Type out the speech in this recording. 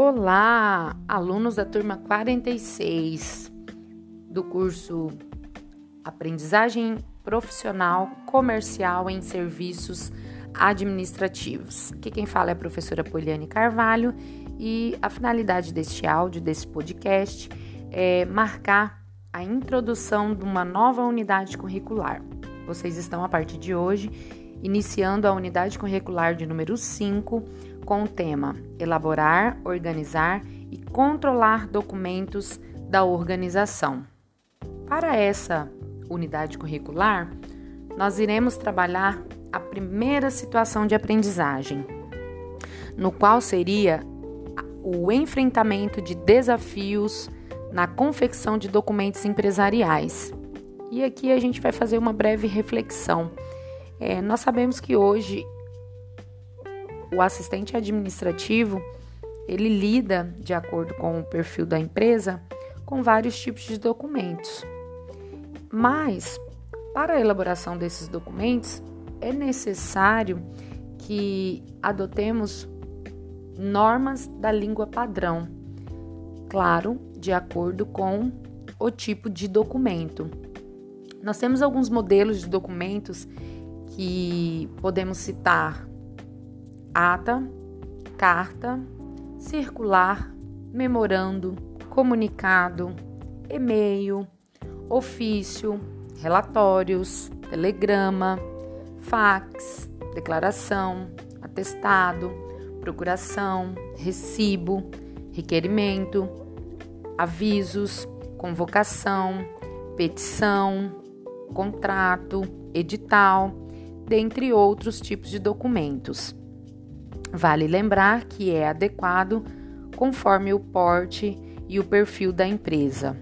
Olá, alunos da turma 46 do curso Aprendizagem Profissional Comercial em Serviços Administrativos. Aqui quem fala é a professora Poliane Carvalho e a finalidade deste áudio, desse podcast, é marcar a introdução de uma nova unidade curricular. Vocês estão, a partir de hoje, iniciando a unidade curricular de número 5 com o tema Elaborar, Organizar e Controlar Documentos da Organização. Para essa unidade curricular, nós iremos trabalhar a primeira situação de aprendizagem, no qual seria o enfrentamento de desafios na confecção de documentos empresariais. E aqui a gente vai fazer uma breve reflexão. É, nós sabemos que hoje o assistente administrativo ele lida, de acordo com o perfil da empresa, com vários tipos de documentos. Mas, para a elaboração desses documentos, é necessário que adotemos normas da língua padrão, claro, de acordo com o tipo de documento. Nós temos alguns modelos de documentos que podemos citar ata, carta, circular, memorando, comunicado, e-mail, ofício, relatórios, telegrama, fax, declaração, atestado, procuração, recibo, requerimento, avisos, convocação, petição, contrato, edital, dentre outros tipos de documentos. Vale lembrar que é adequado conforme o porte e o perfil da empresa.